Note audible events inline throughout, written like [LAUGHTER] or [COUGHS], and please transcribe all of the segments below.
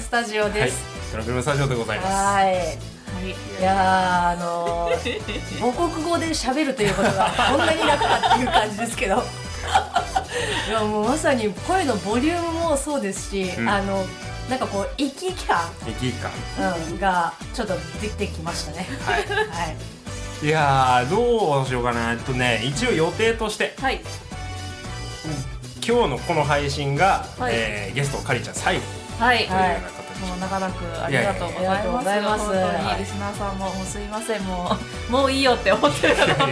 スタジオはい。です。トランクルームスタジオでございます。はい。はい。いやーあのー、[LAUGHS] 母国語で喋るということがこんなに楽かっていう感じですけど。いやもうまさに声のボリュームもそうですし、うん。あのなんかこう生き生き感、生き生きうん、がちょっとできてきましたね。感はい。はい。いやーどうしようかな。えっとね一応予定としてはい。今日のこの配信が、はい。えーゲストかりちゃん最後はい。というような形もう長らくありがとうございいやいやいやます。本当にリスナーさんももうすいません。もう [LAUGHS] [LAUGHS] もういいよって思ってる方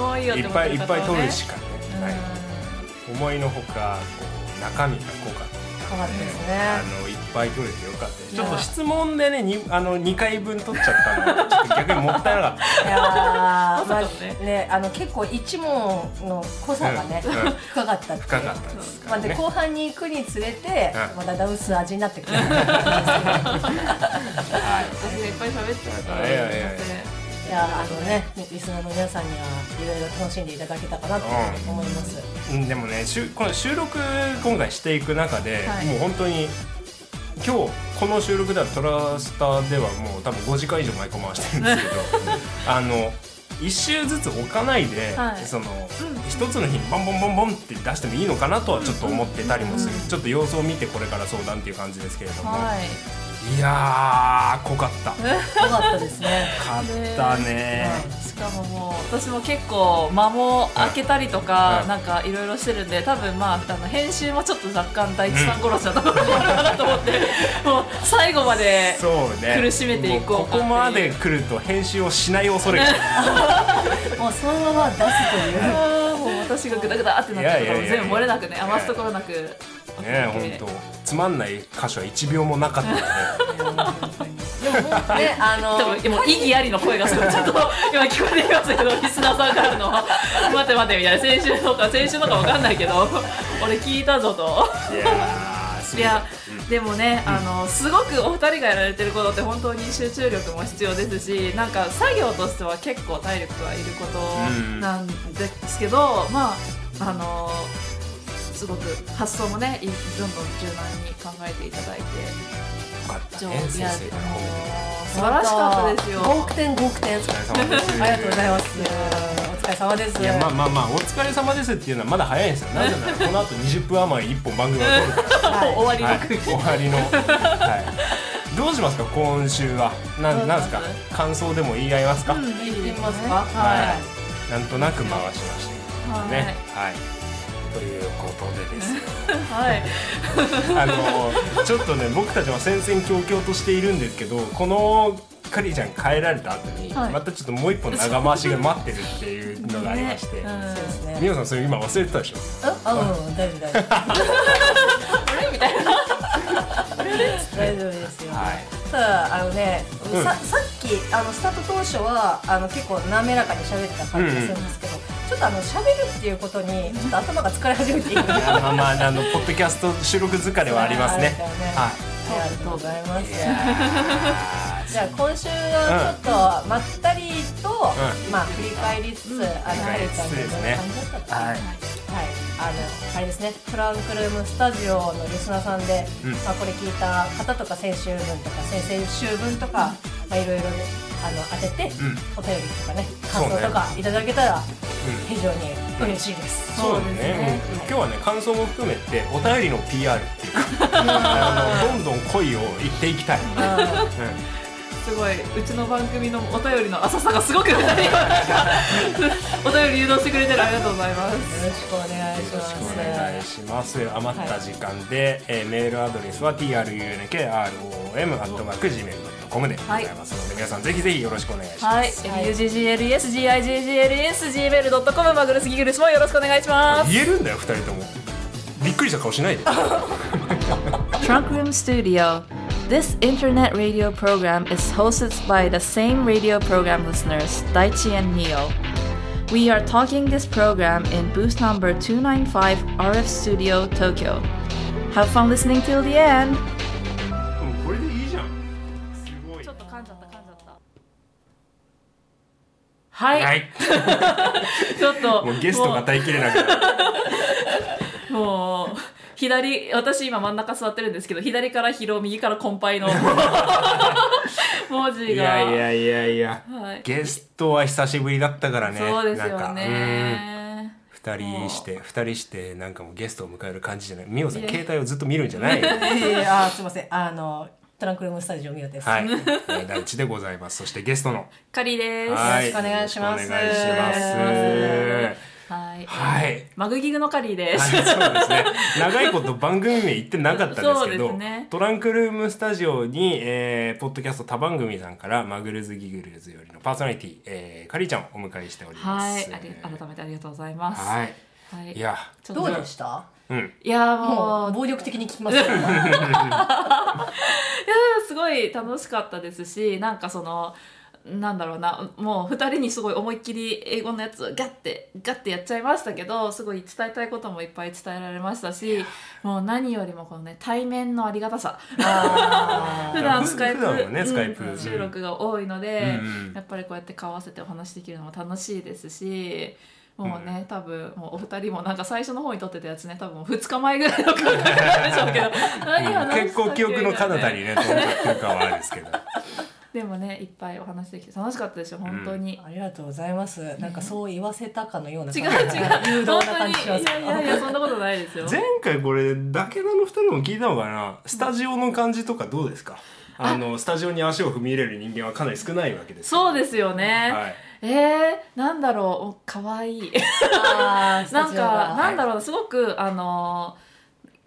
もういいよっていっぱ思ってる方いいっぱい撮るしか。かねうん。ない思いのほかこう中身が濃かった変わってですあねのいっぱい撮れてよかったです。ちょっと質問でねにあの2回分撮っちゃったの。ちょっと逆にもったいなかった。いやーまあね。ねあの結構一問の濃さがね、うん。うん深かった深かったですかまあ、で後半に行くにつれて、うん。まあ、だんだん薄い味になってくる。[LAUGHS] はい。私がいっぱい喋っちゃうから。いやいやいやいやあのねリスナーの皆さんにはいろいろ楽しんでいただけたかなと思います、うんでもねしゅこの収録今回していく中で、はい。もう本当に今日この収録ではトラスターではもう多分5時間以上マイク回してるんですけど [LAUGHS] あの一周ずつ置かないで、はい。その一つの日にボンボンボンボンって出してもいいのかなとはちょっと思ってたりもする、ちょっと様子を見てこれから相談っていう感じですけれども、はい。いやー濃かった。よかったですね。かったね。しかももう私も結構間も開けたりとか、うんなんかいろいろしてるんで多分まああの編集もちょっと若干大地さん殺しだところかなと思って、[LAUGHS] もう最後まで苦しめていこうここまで来ると編集をしない恐れが。[LAUGHS] もうそのまま出すという。もう私がグダグダってなってるところいやいやいやいや全部漏れなくね余すところなくね本当。つまんない箇所は1秒もなかったので。でももうねあの多分もう意義ありの声がすごいちょっと [LAUGHS] 今聞こえてきましたけどリスナーさんからの「待って待って」みたいな先週のか先週のかわかんないけど俺聞いたぞと。いやでもね、あのすごくお二人がやられてることって本当に集中力も必要ですしなんか作業としては結構体力がいることなんですけど、まああのすごく発想もねいどんどん柔軟に考えていただいて。素晴らしかったですよ。5億点5億点お疲れ様ですありがとうございます。お疲れ様です。いやまあまあまあお疲れ様ですっていうのはまだ早いんですよ。なぜならこの後20分余り1本番組を撮るから。[LAUGHS] はい。終わりの。終わりの、はい、どうしますか今週は。などうします？なんですか？感想でも言い合いますか、うん聞いますか？ははい。なんとなく回しましたはい、ねはいということでですよ。[LAUGHS] はい、[LAUGHS] あのちょっとね僕たちは戦々恐々としているんですけどこのカリーちゃん帰られた後に、はい。またちょっともう一本長回しが待ってるっていうのがありまして、ね。うん。そうですね。みおさんそれ今忘れてたでしょ？あうん大丈夫大丈夫。[LAUGHS] あれ？みたいな。大丈夫ですよ、はい。ただあのね、うん。ささっきあのスタート当初はあの結構滑らかに喋ってた感じがするんですけど、ちょっとあの喋るっていうことにちょっと頭が疲れ始めている。いやまあまああのポッドキャスト収録疲れはありますね。そうありがとうございます。じゃあ今週はちょっとまったりと、うまあ振り返りつつ、あのハリーちゃ感じだったかはい。はい、あのあれですね。トランクルームスタジオのリスナーさんで、うん。まあこれ聞いた方とか先週分とか先々週分とか、まあいろいろねあの当てて、うん。お便りとかね感想とかいただけたらうん非常に嬉しいです。そうですね。今日はね感想も含めてお便りの PR っていうか、あのどんどん恋を言っていきたい。うん。あすごいうちの番組のお便りの浅さがすごくお便り誘導してくれてる。ありがとうございます。ーよろしくお願いします。よろしくお願いします。余った時間で、えーメールアドレスは trunkrom@gmail.com でございますので、皆さんぜひぜひよろしくお願いします。はい、mugglersgiggles.gmail.com マグルスギグルスもよろしくお願いします言えるんだよ二人とも。びっくりした顔しないで。Trunk Room Studio This internet radio program is hosted by the same radio program listeners, Daichi and Neo. We are talking this program in booth number 295 RF Studio, Tokyo. Have fun listening till the end! はい、はい。[LAUGHS] ちょっともうゲストが耐えきれなくなる。[LAUGHS] もう左私今真ん中座ってるんですけど左からヒロ右からコンパイの [LAUGHS] 文字が。いやいやいやいや。はい、ゲストは久しぶりだったからねそうですよね。二人して二人してなんかもうゲストを迎える感じじゃない。みおさんいや携帯をずっと見るんじゃないよえー、あーすいません。あのトランクルームスタジオミオです、はい。大地でございます。そしてゲストの。カリーです。はい。よろしくお願いします。お願いします。はい、はい。マグギグのカリーです、はい、そうですね。長いこと番組名言ってなかったんですそうけど、ですね。トランクルームスタジオに、えー、ポッドキャスト他番組さんからマグルズギグルズよりのパーソナリティ、えー、カリーちゃんをお迎えしておりまはい。す。あり改めてありがとうございます。はい。はい。いや、ちょっとどうでした？うん。いやももうう暴力的に聞きます。よすごい楽しかったですしなんかそのなんだろうなもう2人にすごい思いっきり英語のやつをガッてガッてやっちゃいましたけどすごい伝えたいこともいっぱい伝えられましたしもう何よりもこのね対面のありがたさ。あ普段スカイプねうんスカイプ。収録が多いので、うんうん。やっぱりこうやって顔合わせてお話できるのも楽しいですしもうね、多分もうお二人もなんか最初の方に撮ってたやつね多分2日前ぐらいの感覚なんでしょうけど。結構記憶の彼方にね、飛んじゃってる感はあるんですけど。でもねいっぱいお話できて楽しかったですよ本当に、ありがとうございます。なんかそう言わせたかのような違う違う。誘導な本当に感じしますいやいやいやそんなことないですよ。前回これ、だけなの二人も聞いたのかな？スタジオの感じとかどうですか？あの、スタジオに足を踏み入れる人間はかなり少ないわけですそうですよね、はい。えー、なんだろう。かわい。い [LAUGHS] なんかなんだろうすごくあの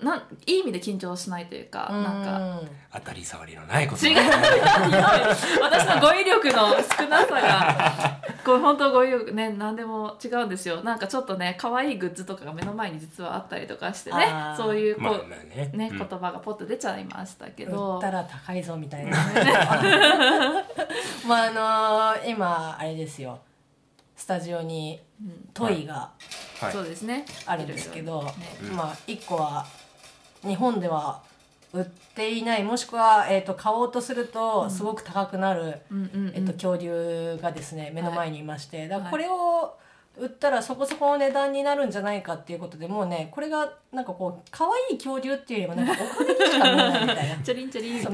なんいい意味で緊張しないというかなんか。うん当たり障りのないこと。違う。[LAUGHS] 私の語彙力の少なさが [LAUGHS] こう本当語彙力ね何でも違うんですよ。なんかちょっとね可愛いグッズとかが目の前に実はあったりとかしてねそういうこう、まあね。ね、うん。言葉がポッと出ちゃいましたけ売どったら高いぞみたいな [LAUGHS] まああのー今あれですよ。スタジオにトイがはい。そうですね。あるんですけど、ね。まあ1個は日本では売っていないもしくは、えー、と買おうとするとすごく高くなる、うんうんうん。えっと、恐竜がですね目の前にいまして、だからはい。これを売ったらそこそこの値段になるんじゃないかっていうことでもうねこれがなんかこう可愛い恐竜っていうよりもなんかお金にしか見えないみたいな。[LAUGHS] チャリンチャリンみた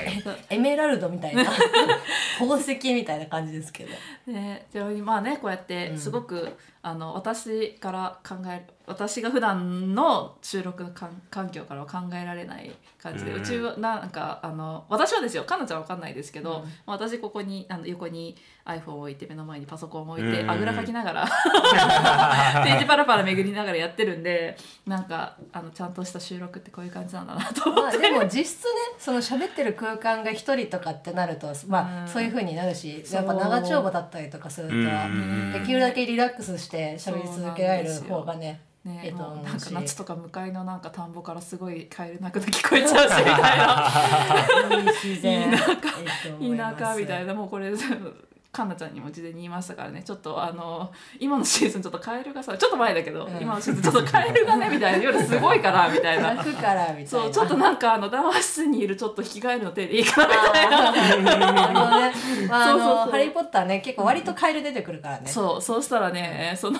いな。エメラルドみたいな [LAUGHS] 宝石みたいな感じですけど。ね、でまあねこうやってすごく、あの私から考える私が普段の収録環環境からは考えられない感じで、ううんちはなんかあの私はですよかなちゃんは分かんないですけど、うん。まあ私ここにあの横に iPhone を置いて目の前にパソコンを置いて、うん。あぐらかきながら [LAUGHS] [LAUGHS] ページパラパラ巡りながらやってるんでなんかあのちゃんとした収録ってこういう感じなんだなと思って。まあでも実質ねその喋ってる空間が一人とかってなるとまうんあそういう風になるしやっぱ長丁場だったりとかするとうん。できるだけリラックスして喋り続けられる方がねね、えっともうなんかし夏とか向かいのなんか田んぼからすごいカエル鳴くの聞こえちゃうし。み [LAUGHS] たいないい自然。田舎。田舎みたいなもうこれかなちゃんにも事前に言いましたからね。ちょっとあの今のシーズンちょっとカエルがさちょっと前だけど、うん。今のシーズンちょっとカエルがねみたいな夜すごいから [LAUGHS] みたいな。泣くからみたいな。そうちょっとなんかあの談話室にいるちょっと引き換えるの手でいいかなみたいな。あのね、まあ、あそうそうそう。のハリー・ポッターね結構割とカエル出てくるからね、そうそうしたらねその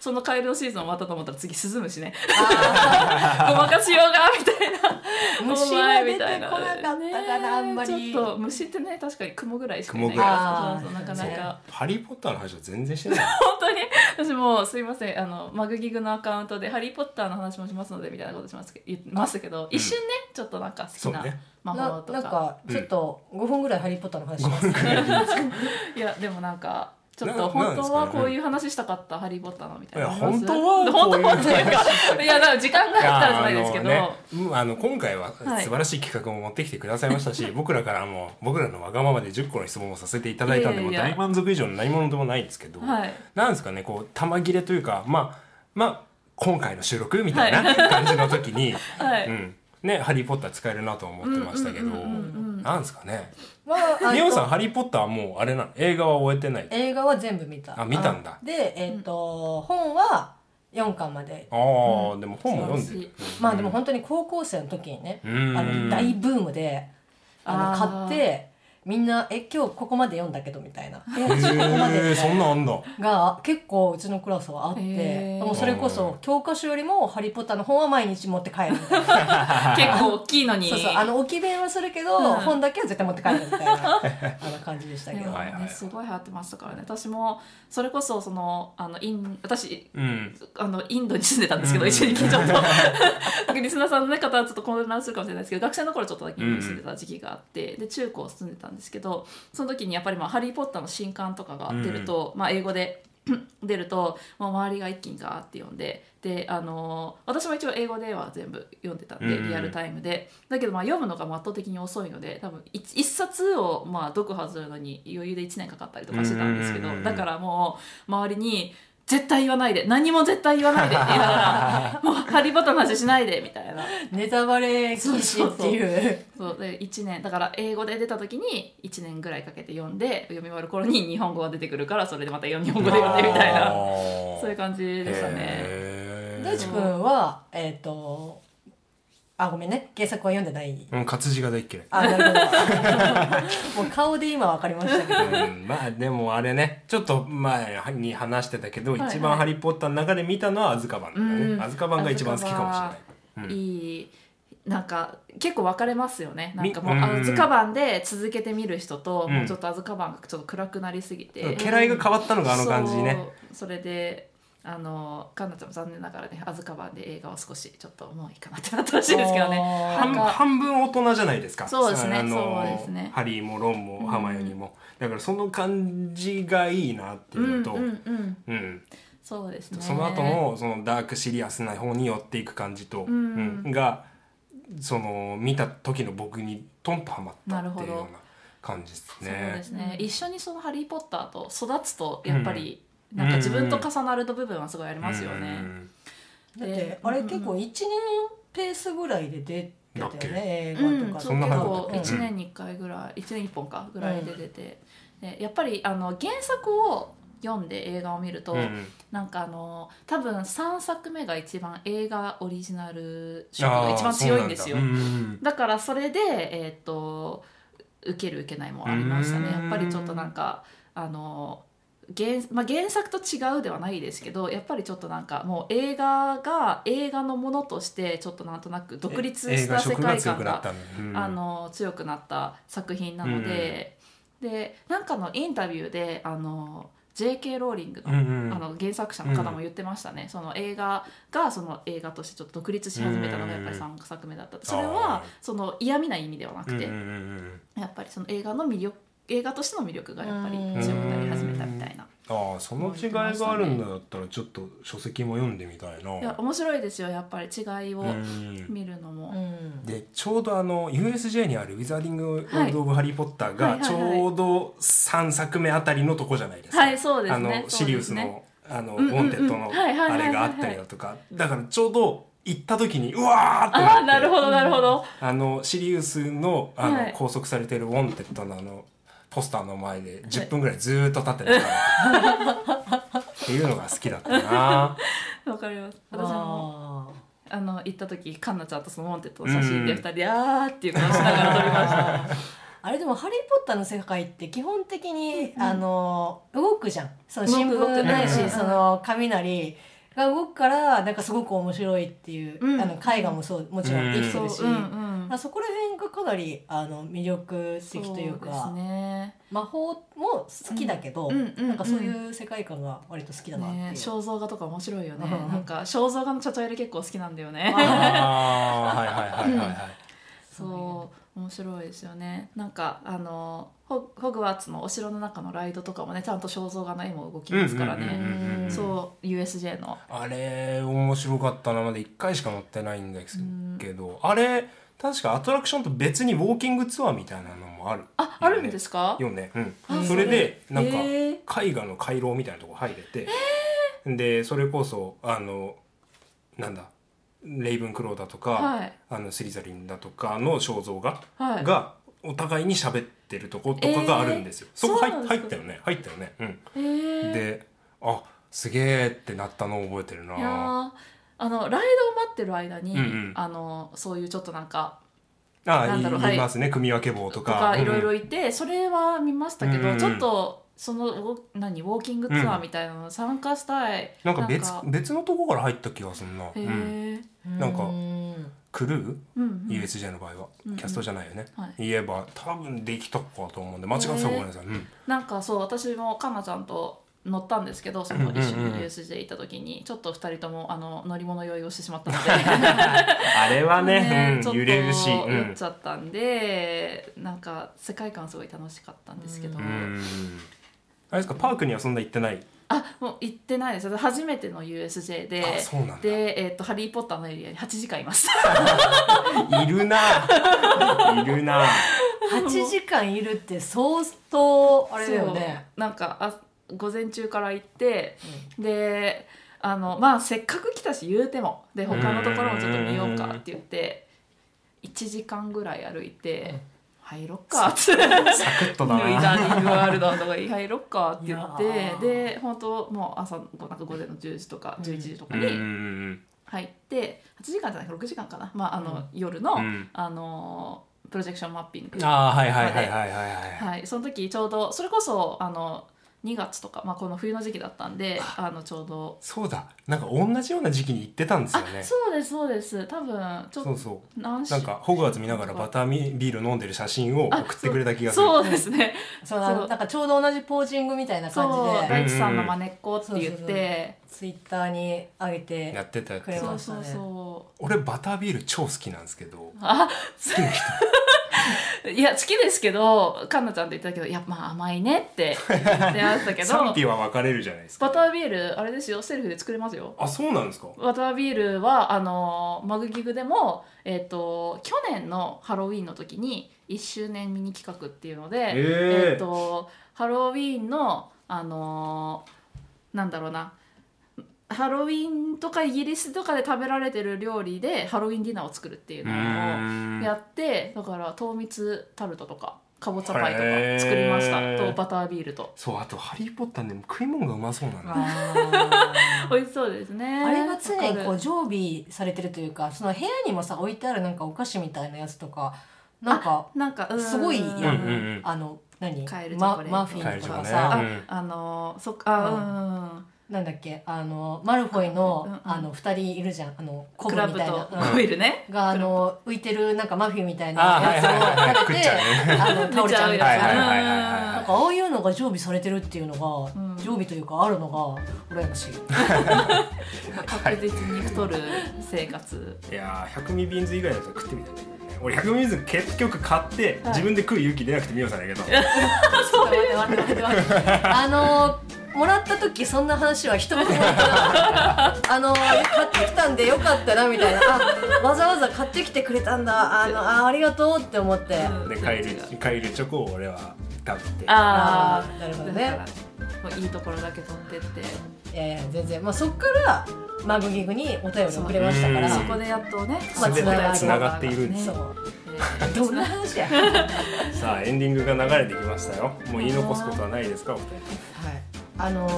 そのカエルのシーズン終わったと思ったら次スズムシね。あごまかしようがみたいな。ー虫は出てこなかったかな、あんまり。ねちょっと虫ってね確かに雲ぐらいしかいないから。そうそうなかなそう。かハリー・ポッターの話は全然してない。[LAUGHS] 本当に？私もうすいません。あのマグギグのアカウントで「ハリー・ポッター」の話もしますのでみたいなことしますけ言ってましたけど、一瞬ねちょっとなんか好きな魔な法とか。なんかちょっと5分ぐらいハリー・ポッターの話します、[LAUGHS] いやでもなんかちょっなと本当はこういう話したかった「ハリー・ポッター」のみたいな。本当は本当はっていうかいやだから時間があったらじゃないですけど、あのね今回ははい。素晴らしい企画を持ってきてくださいましたし、[LAUGHS] 僕らからも僕らのわがままで10個の質問をさせていただいたんでもう大満足以上の何者でもないんですけど、はい。なんですかねこう玉切れというかまあまあ今回の収録みたいな感じの時に、[LAUGHS] はい、うん。ねハリー・ポッター使えるなと思ってましたけど、うんうんうんうんうんなんですかね。まああミオさんとハリー・ポッターはもうあれなの？映画は終えてない？映画は全部見た。あ見たんだ。でえっ、と、本は4巻まで。ああ、でも本も読んでる。まあでも本当に高校生の時にね、うん。あの大ブームであの買ってみんな「え今日ここまで読んだけど」みたいな「えへ私ここまで」そんなんあんだ。が結構うちのクラスはあってもうそれこそ教科書よりも「ハリー・ポッター」の本は毎日持って帰るみたいな。[LAUGHS] 結構大きいのに。そうそうあの置き弁はするけど、うん。本だけは絶対持って帰るみたいな [LAUGHS] あの感じでしたけど、ねすごい流行ってましたからね。私もそれこそそのあのイン私うん。あのインドに住んでたんですけど、うん。一緒にちょっと。[LAUGHS] リスナーさんの、ね、方はちょっと混乱するかもしれないですけど学生の頃ちょっとだけインドに住んでた時期があって、で中高住んでたんですけどその時にやっぱり、まあ「ハリー・ポッター」の新刊とかが出ると、まあ、英語で [COUGHS] 出ると、まあ、周りが一気にガーって読んでであの私も一応英語では全部読んでたんで、うん。リアルタイムで。だけどまあ読むのが圧倒的に遅いので多分一一冊をまあ読破するのに余裕で1年かかったりとかしてたんですけど、うん。だからもう周りに絶対言わないで。何も絶対言わないで。[LAUGHS] って言いながらもう「ハリー・ポッターの話しないで」みたいな。ネタバレ禁止っていう。そうで1年。だから英語で出た時に1年ぐらいかけて読んで読み終わる頃に日本語が出てくるからそれでまた日本語で読んでみたいな。そういう感じでしたね。大地君はえっ、とあごめんね。原作は読んでない。うん活字が大っ嫌い。あなるほど。[LAUGHS] もう顔で今わかりましたけど。うんまあでもあれね。ちょっと前に話してたけど、いはい。一番「ハリー・ポッター」の中で見たのはアズカバンだよね、うん。アズカバンが一番好きかもしれない。うん。いいなんか結構分かれますよね。なんかもうみうん。アズカバンで続けて見る人と、うん。もうちょっとアズカバンがちょっと暗くなりすぎて、家来が変わったのがあの感じね。それであのカンナちゃんも残念ながらねアズカバンで映画は少しちょっともういいかなってなってほしいですけどね。あ半分大人じゃないですか。そうですね。そうですね。ハリーもロンもハマヨニも、だからその感じがいいなっていうのと、うんうんうん。うん。そうですね。その後のそのダークシリアスな方に寄っていく感じと、ん。うん。がその見た時の僕にトンとはまったっていうような感じですそうね。ですね、一緒にその「ハリー・ポッター」と育つとやっぱり、なんか自分と重なる部分はすごいありますよね。うんだってあれ結構1年ペースぐらいで出てたよね映うん、画とか結構感じだった。っけ1年に1回ぐらい1年1本かぐらいで出て、でやっぱりあの原作を読んで映画を見ると、うんなんかあの多分3作目が一番映画オリジナル色が一番強いんですよ。あーそうなんだ。だからそれでえっ、と受ける受けないもありましたね。やっぱりちょっとなんかあの原,、まあ、原作と違うではないですけどやっぱりちょっとなんかもう映画が映画のものとしてちょっとなんとなく独立した世界観があの強くなった作品なので、でなんかのインタビューであの J.K. ローリングの,、うんうん。あの原作者の方も言ってましたね、その映画がその映画としてちょっと独立し始めたのがやっぱり3作目だった。ってそれあはー。その嫌味な意味ではなくて、うんうんうん。やっぱりその映画の魅力映画としての魅力がやっぱりうん。強くなり始めたみたいな。ああその違いがあるんだったらちょっと書籍も読んでみたいな。いや面白いですよやっぱり違いをうん。見るのも。うん。でちょうどあの USJ にある「ウィザーディング・ワールド・オブ・ハリー・ポッター」はい。がちょうど3作目あたりのとこじゃないですか。はいそうですね。あのシリウスのあの wanted のあれがあったりだとか。だからちょうど行った時にうわーってあなって。あなるほどなるほど。あのシリウスのあの、はい。拘束されている wanted のあのポスターの前で10分ぐらいずーっと立ってたからっていうのが好きだったな。わかります。私もあ。あの行った時カンナちゃんとそのモンテッドの写真でうん。二人で「あー」っていうのをしながら撮りました。ー [LAUGHS] あれでも「ハリー・ポッター」の世界って基本的に、あの動くじゃん。その新聞ないし、うんその雷が動くからなんかすごく面白いっていう、うん。あの絵画もそうもちろんできてるし、そううんうん。あそこら辺がかなりあの魅力的というか。ね。魔法も好きだけど、なんかそういう世界観が割と好きだなっていう。ね肖像画とか面白いよね。うん。なんか肖像画のチャチャ入れ結構好きなんだよね。はいはいはいはいはい。そう面白いですよね。なんかあのホホグワーツのお城の中のライドとかもねちゃんと肖像画の絵も動きますからね。そう USJ の。あれ面白かったな。まだ1回しか乗ってないんですけど、あれ確かアトラクションと別にウォーキングツアーみたいなのもある。ああるんですか？よね、うん。あそれでなんか絵画の回廊みたいなとこ入れて、でそれこそあのなんだレイブンクローだとか、はい。あのスリザリンだとかの肖像画はい。がお互いに喋ってるとことかがあるんですよ、そこ入そうなんですか？入ったよね。入ったよね。うん。へー。であすげえってなったのを覚えてるな。あのライドを待ってる間に、うんうん。あのそういうちょっとなんかあなんだろういい。ますね。組み分け棒ととかかいろいろうんいて、それは見ましたけど、うん。ちょっとそのウォ何ウォーキングツアーみたいなの参加したい、なんか別別のとこから入った気がするな、へうん、え、なんかうん。クルー、うんうん、USJ の場合は、うんキャストじゃないよね、はい。言えば多分できたかと思うんで間違ってたらごめんなさい、うん。なんかそう私もかなちゃんと乗ったんですけどその一緒にうんうんうん USJ 行った時にちょっと二人ともあの乗り物酔いをしてしまったので [LAUGHS] あれはね、うん、ちょっと揺れるし、うん。酔っちゃったんでなんか世界観すごい楽しかったんですけど、うんあれですか？パークにはそんな行ってない？あもう行ってないです。初めての USJ で。あそうなんだ。で、えーと「ハリー・ポッター」のエリアに8時間います。いるな。いるな。8時間いるって相当あれだよね。なんかあ午前中から行って、であのまあせっかく来たし言うても。で他のところもちょっと見ようかって言って1時間ぐらい歩いて「入ろっか」って。サクッとだウィなザーディングワールドのとこに入ろっかって言ってで本当もう朝なんか午前の10時とか11時とかうんうにん入って8時間じゃない6時間かな、まああの夜の、うん。あのプロジェクションマッピング。ああはいはいはいはいはいはい。はい、その時ちょうどそれこそあの2月とか、まあ、この冬の時期だったんであのちょうど。そうだ。なんか同じような時期に行ってたんですよね。そうですそうです。多分ちょっとそうそう。なんかホグワーツ見ながらバターミビール飲んでる写真を送ってくれた気がする。そうですね。そうあのなんかちょうど同じポージングみたいな感じで。大地さんのまねっこって言って。ツイッターに上げてやってたやつ。くれそうそうそう。俺バタービール超好きなんですけど。あ好きな人いや好きですけどかんなちゃんと言ってたけどいやまあ甘いねって言ってましたけど。[LAUGHS] 賛否は分かれるじゃないですか。バタービールあれですよ。セルフで作れますよ。あそうなんですか？バタービールはあのマグギグでも、えー、と去年のハロウィンの時に1周年ミニ企画っていうので、えーとハロウィンのあのなんだろうなハロウィンとかイギリスとかで食べられてる料理でハロウィンディナーを作るっていううのをやってだから糖蜜タルトとかかぼちゃパイとか作りました。とバタービールと。そうあと「ハリー・ポッター」ね食い物がうまそうなんだ [LAUGHS] 美味しそうですね。あれが常にこう常備されてるというかその部屋にもさ置いてあるなんかお菓子みたいなやつとかなんかるなんかうん。すごいやん、うんうんうん。あの何？カエルチョマコレートマフィンとかさ、うん。あのそっかううんんなんだっけ？あのマルフォイの、うんうんあの二人いるじゃん。あのコクブみたいラブとな、オイルねうんがあの浮いてるなんかマフィンみたいなやつを食べて食っちゃうね。あの [LAUGHS] 倒れちゃうみたいな、はいはいはいはいはい。なんかああいうのが常備されてるっていうのが、うん。常備というかあるのが羨ましい。確実に太る生活。いやー百味ビーンズ以外のやつは食ってみたいね俺百味ビーンズ結局買ってはい。自分で食う勇気出なくてみよさんだけど。あのもらった時そんな話は一言も言ってなかった。[LAUGHS] あの買ってきたんでよかったなみたいな。あわざわざ買ってきてくれたんだ。あのあありがとうって思って、うん。でカエルカエルチョコを俺は食べて。ああーなるほどあねもういいところだけ取ってって。いやいや全然。まあそっからマグギグにお便り送れましたから。うん。そこでやっとねまあ全てがつながっている。んねですそう。えーどんな話や。は [LAUGHS] いさあエンディングが流れてきましたよ。もう言い残すことはないですか？お二人あの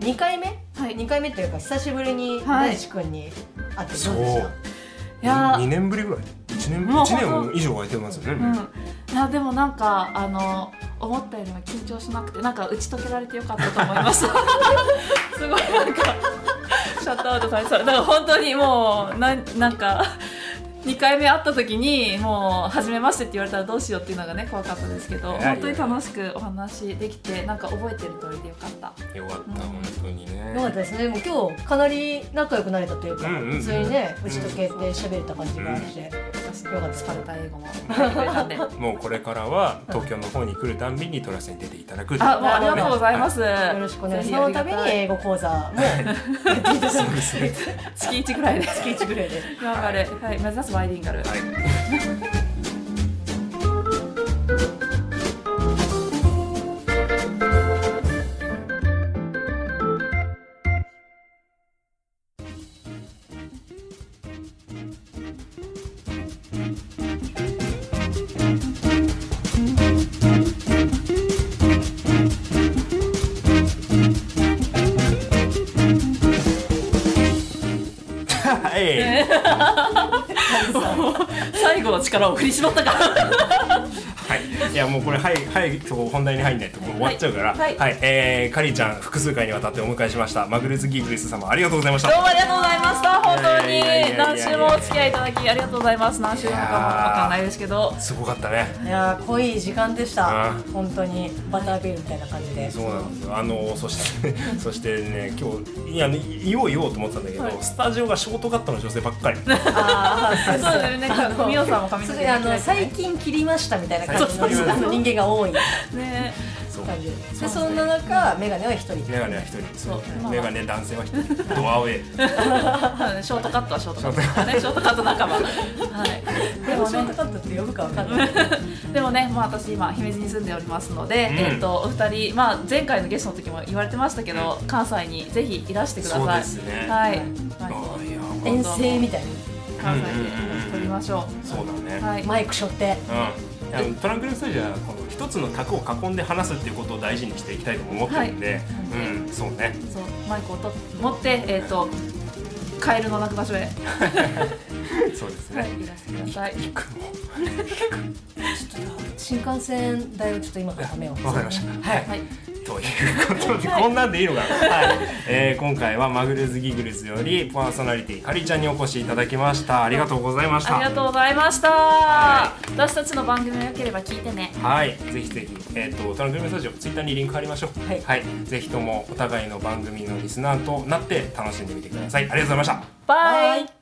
2回目？はい。2回目というか久しぶりにはい。大地君に会ってそうどうでしたいや2年ぶりぐらい？1年もう一年以上空いてますよね、うん、いやでもなんかあの思ったよりも緊張しなくてなんか打ち解けられてよかったと思いました [LAUGHS] すごいなんかシャットアウトされてただから本当にもうなんなんか2回目会った時にもう「初めまして」って言われたらどうしようっていうのがね怖かったですけど本当に楽しくお話できてなんか覚えてる通りでよかった。よかった本当にね。よかったですね。もう今日かなり仲良くなれたというか、うんうんうん普通にね打ち解けて喋れた感じがして、私よかったのスパルタ英語も。[LAUGHS] もうこれからは東京の方に来るたんびにトラスに出ていただくあもうありがとうございます、よろしくお願いしぜます。そのたひ。ありがたいび [LAUGHS] に英語講座も。月1ぐらいで。月1ぐらいで。頑張れ、はい、目指すバイリンガル、はい力を振り絞ったかはい、いやもうこれはいはい本題に入んないとも終わっちゃうから、ははい。いえー、カリーちゃん複数回にわたってお迎えしました。マグルズギーグリス様ありがとうございました。どうもありがとうございました本当にや何週もお付き合いいただきありがとうございます。何週なのかもわかんないですけど。すごかったね。いやー濃い時間でした。あ本当にバタービールみたいな感じで。そうなんですよ。あのそして [LAUGHS] そしてね今日いや言おう言おうと思ってたんだけど、はい。スタジオがショートカットの女性ばっかり。[LAUGHS] あ [LAUGHS] あそうだよね。みおさんも髪の毛それあの切られて最近切りましたみたいな感じの人間が多い。ね感じでそんな中メガネは一人。メガネは一人。そう。そう。メガネ男性は一人。ドアウェイショートカットはショートカット。ねショートカット。仲間はいでもねショートカットって呼ぶかわかんないでもね、まあ、[LAUGHS] 私今姫路に住んでおりますので、うん。えっ、とお二人、まあ、前回のゲストの時も言われてましたけど、関西にぜひいらしてください。そうですね。遠征みたいに関西で撮りましょそうだね、う。はい。マイク背負って。トランクルスタジオはこの一つの卓を囲んで話すっていうことを大事にしていきたいと思ってるんで、うんそうね。そうマイクをと持ってえっ、とカエルの鳴く場所へ、[LAUGHS] そうですはい、ね、いらしてください。[LAUGHS] 新幹線代をちょっと今から貯めよう。わかりました。はい。はい。ということで、こんなんでいいのかな、はい。えー今回はマグルズギグルズよりパーソナリティカリちゃんにお越しいただきました。ありがとうございました。ありがとうございました、は私たちの番組が良ければ聞いてね。はい、ぜひぜひ、えっ、と、トランクルームスタジオ、ツイッターにリンク貼りましょう。はい。ぜひともお互いの番組のリスナーとなって楽しんでみてください。ありがとうございました。バイ。バイ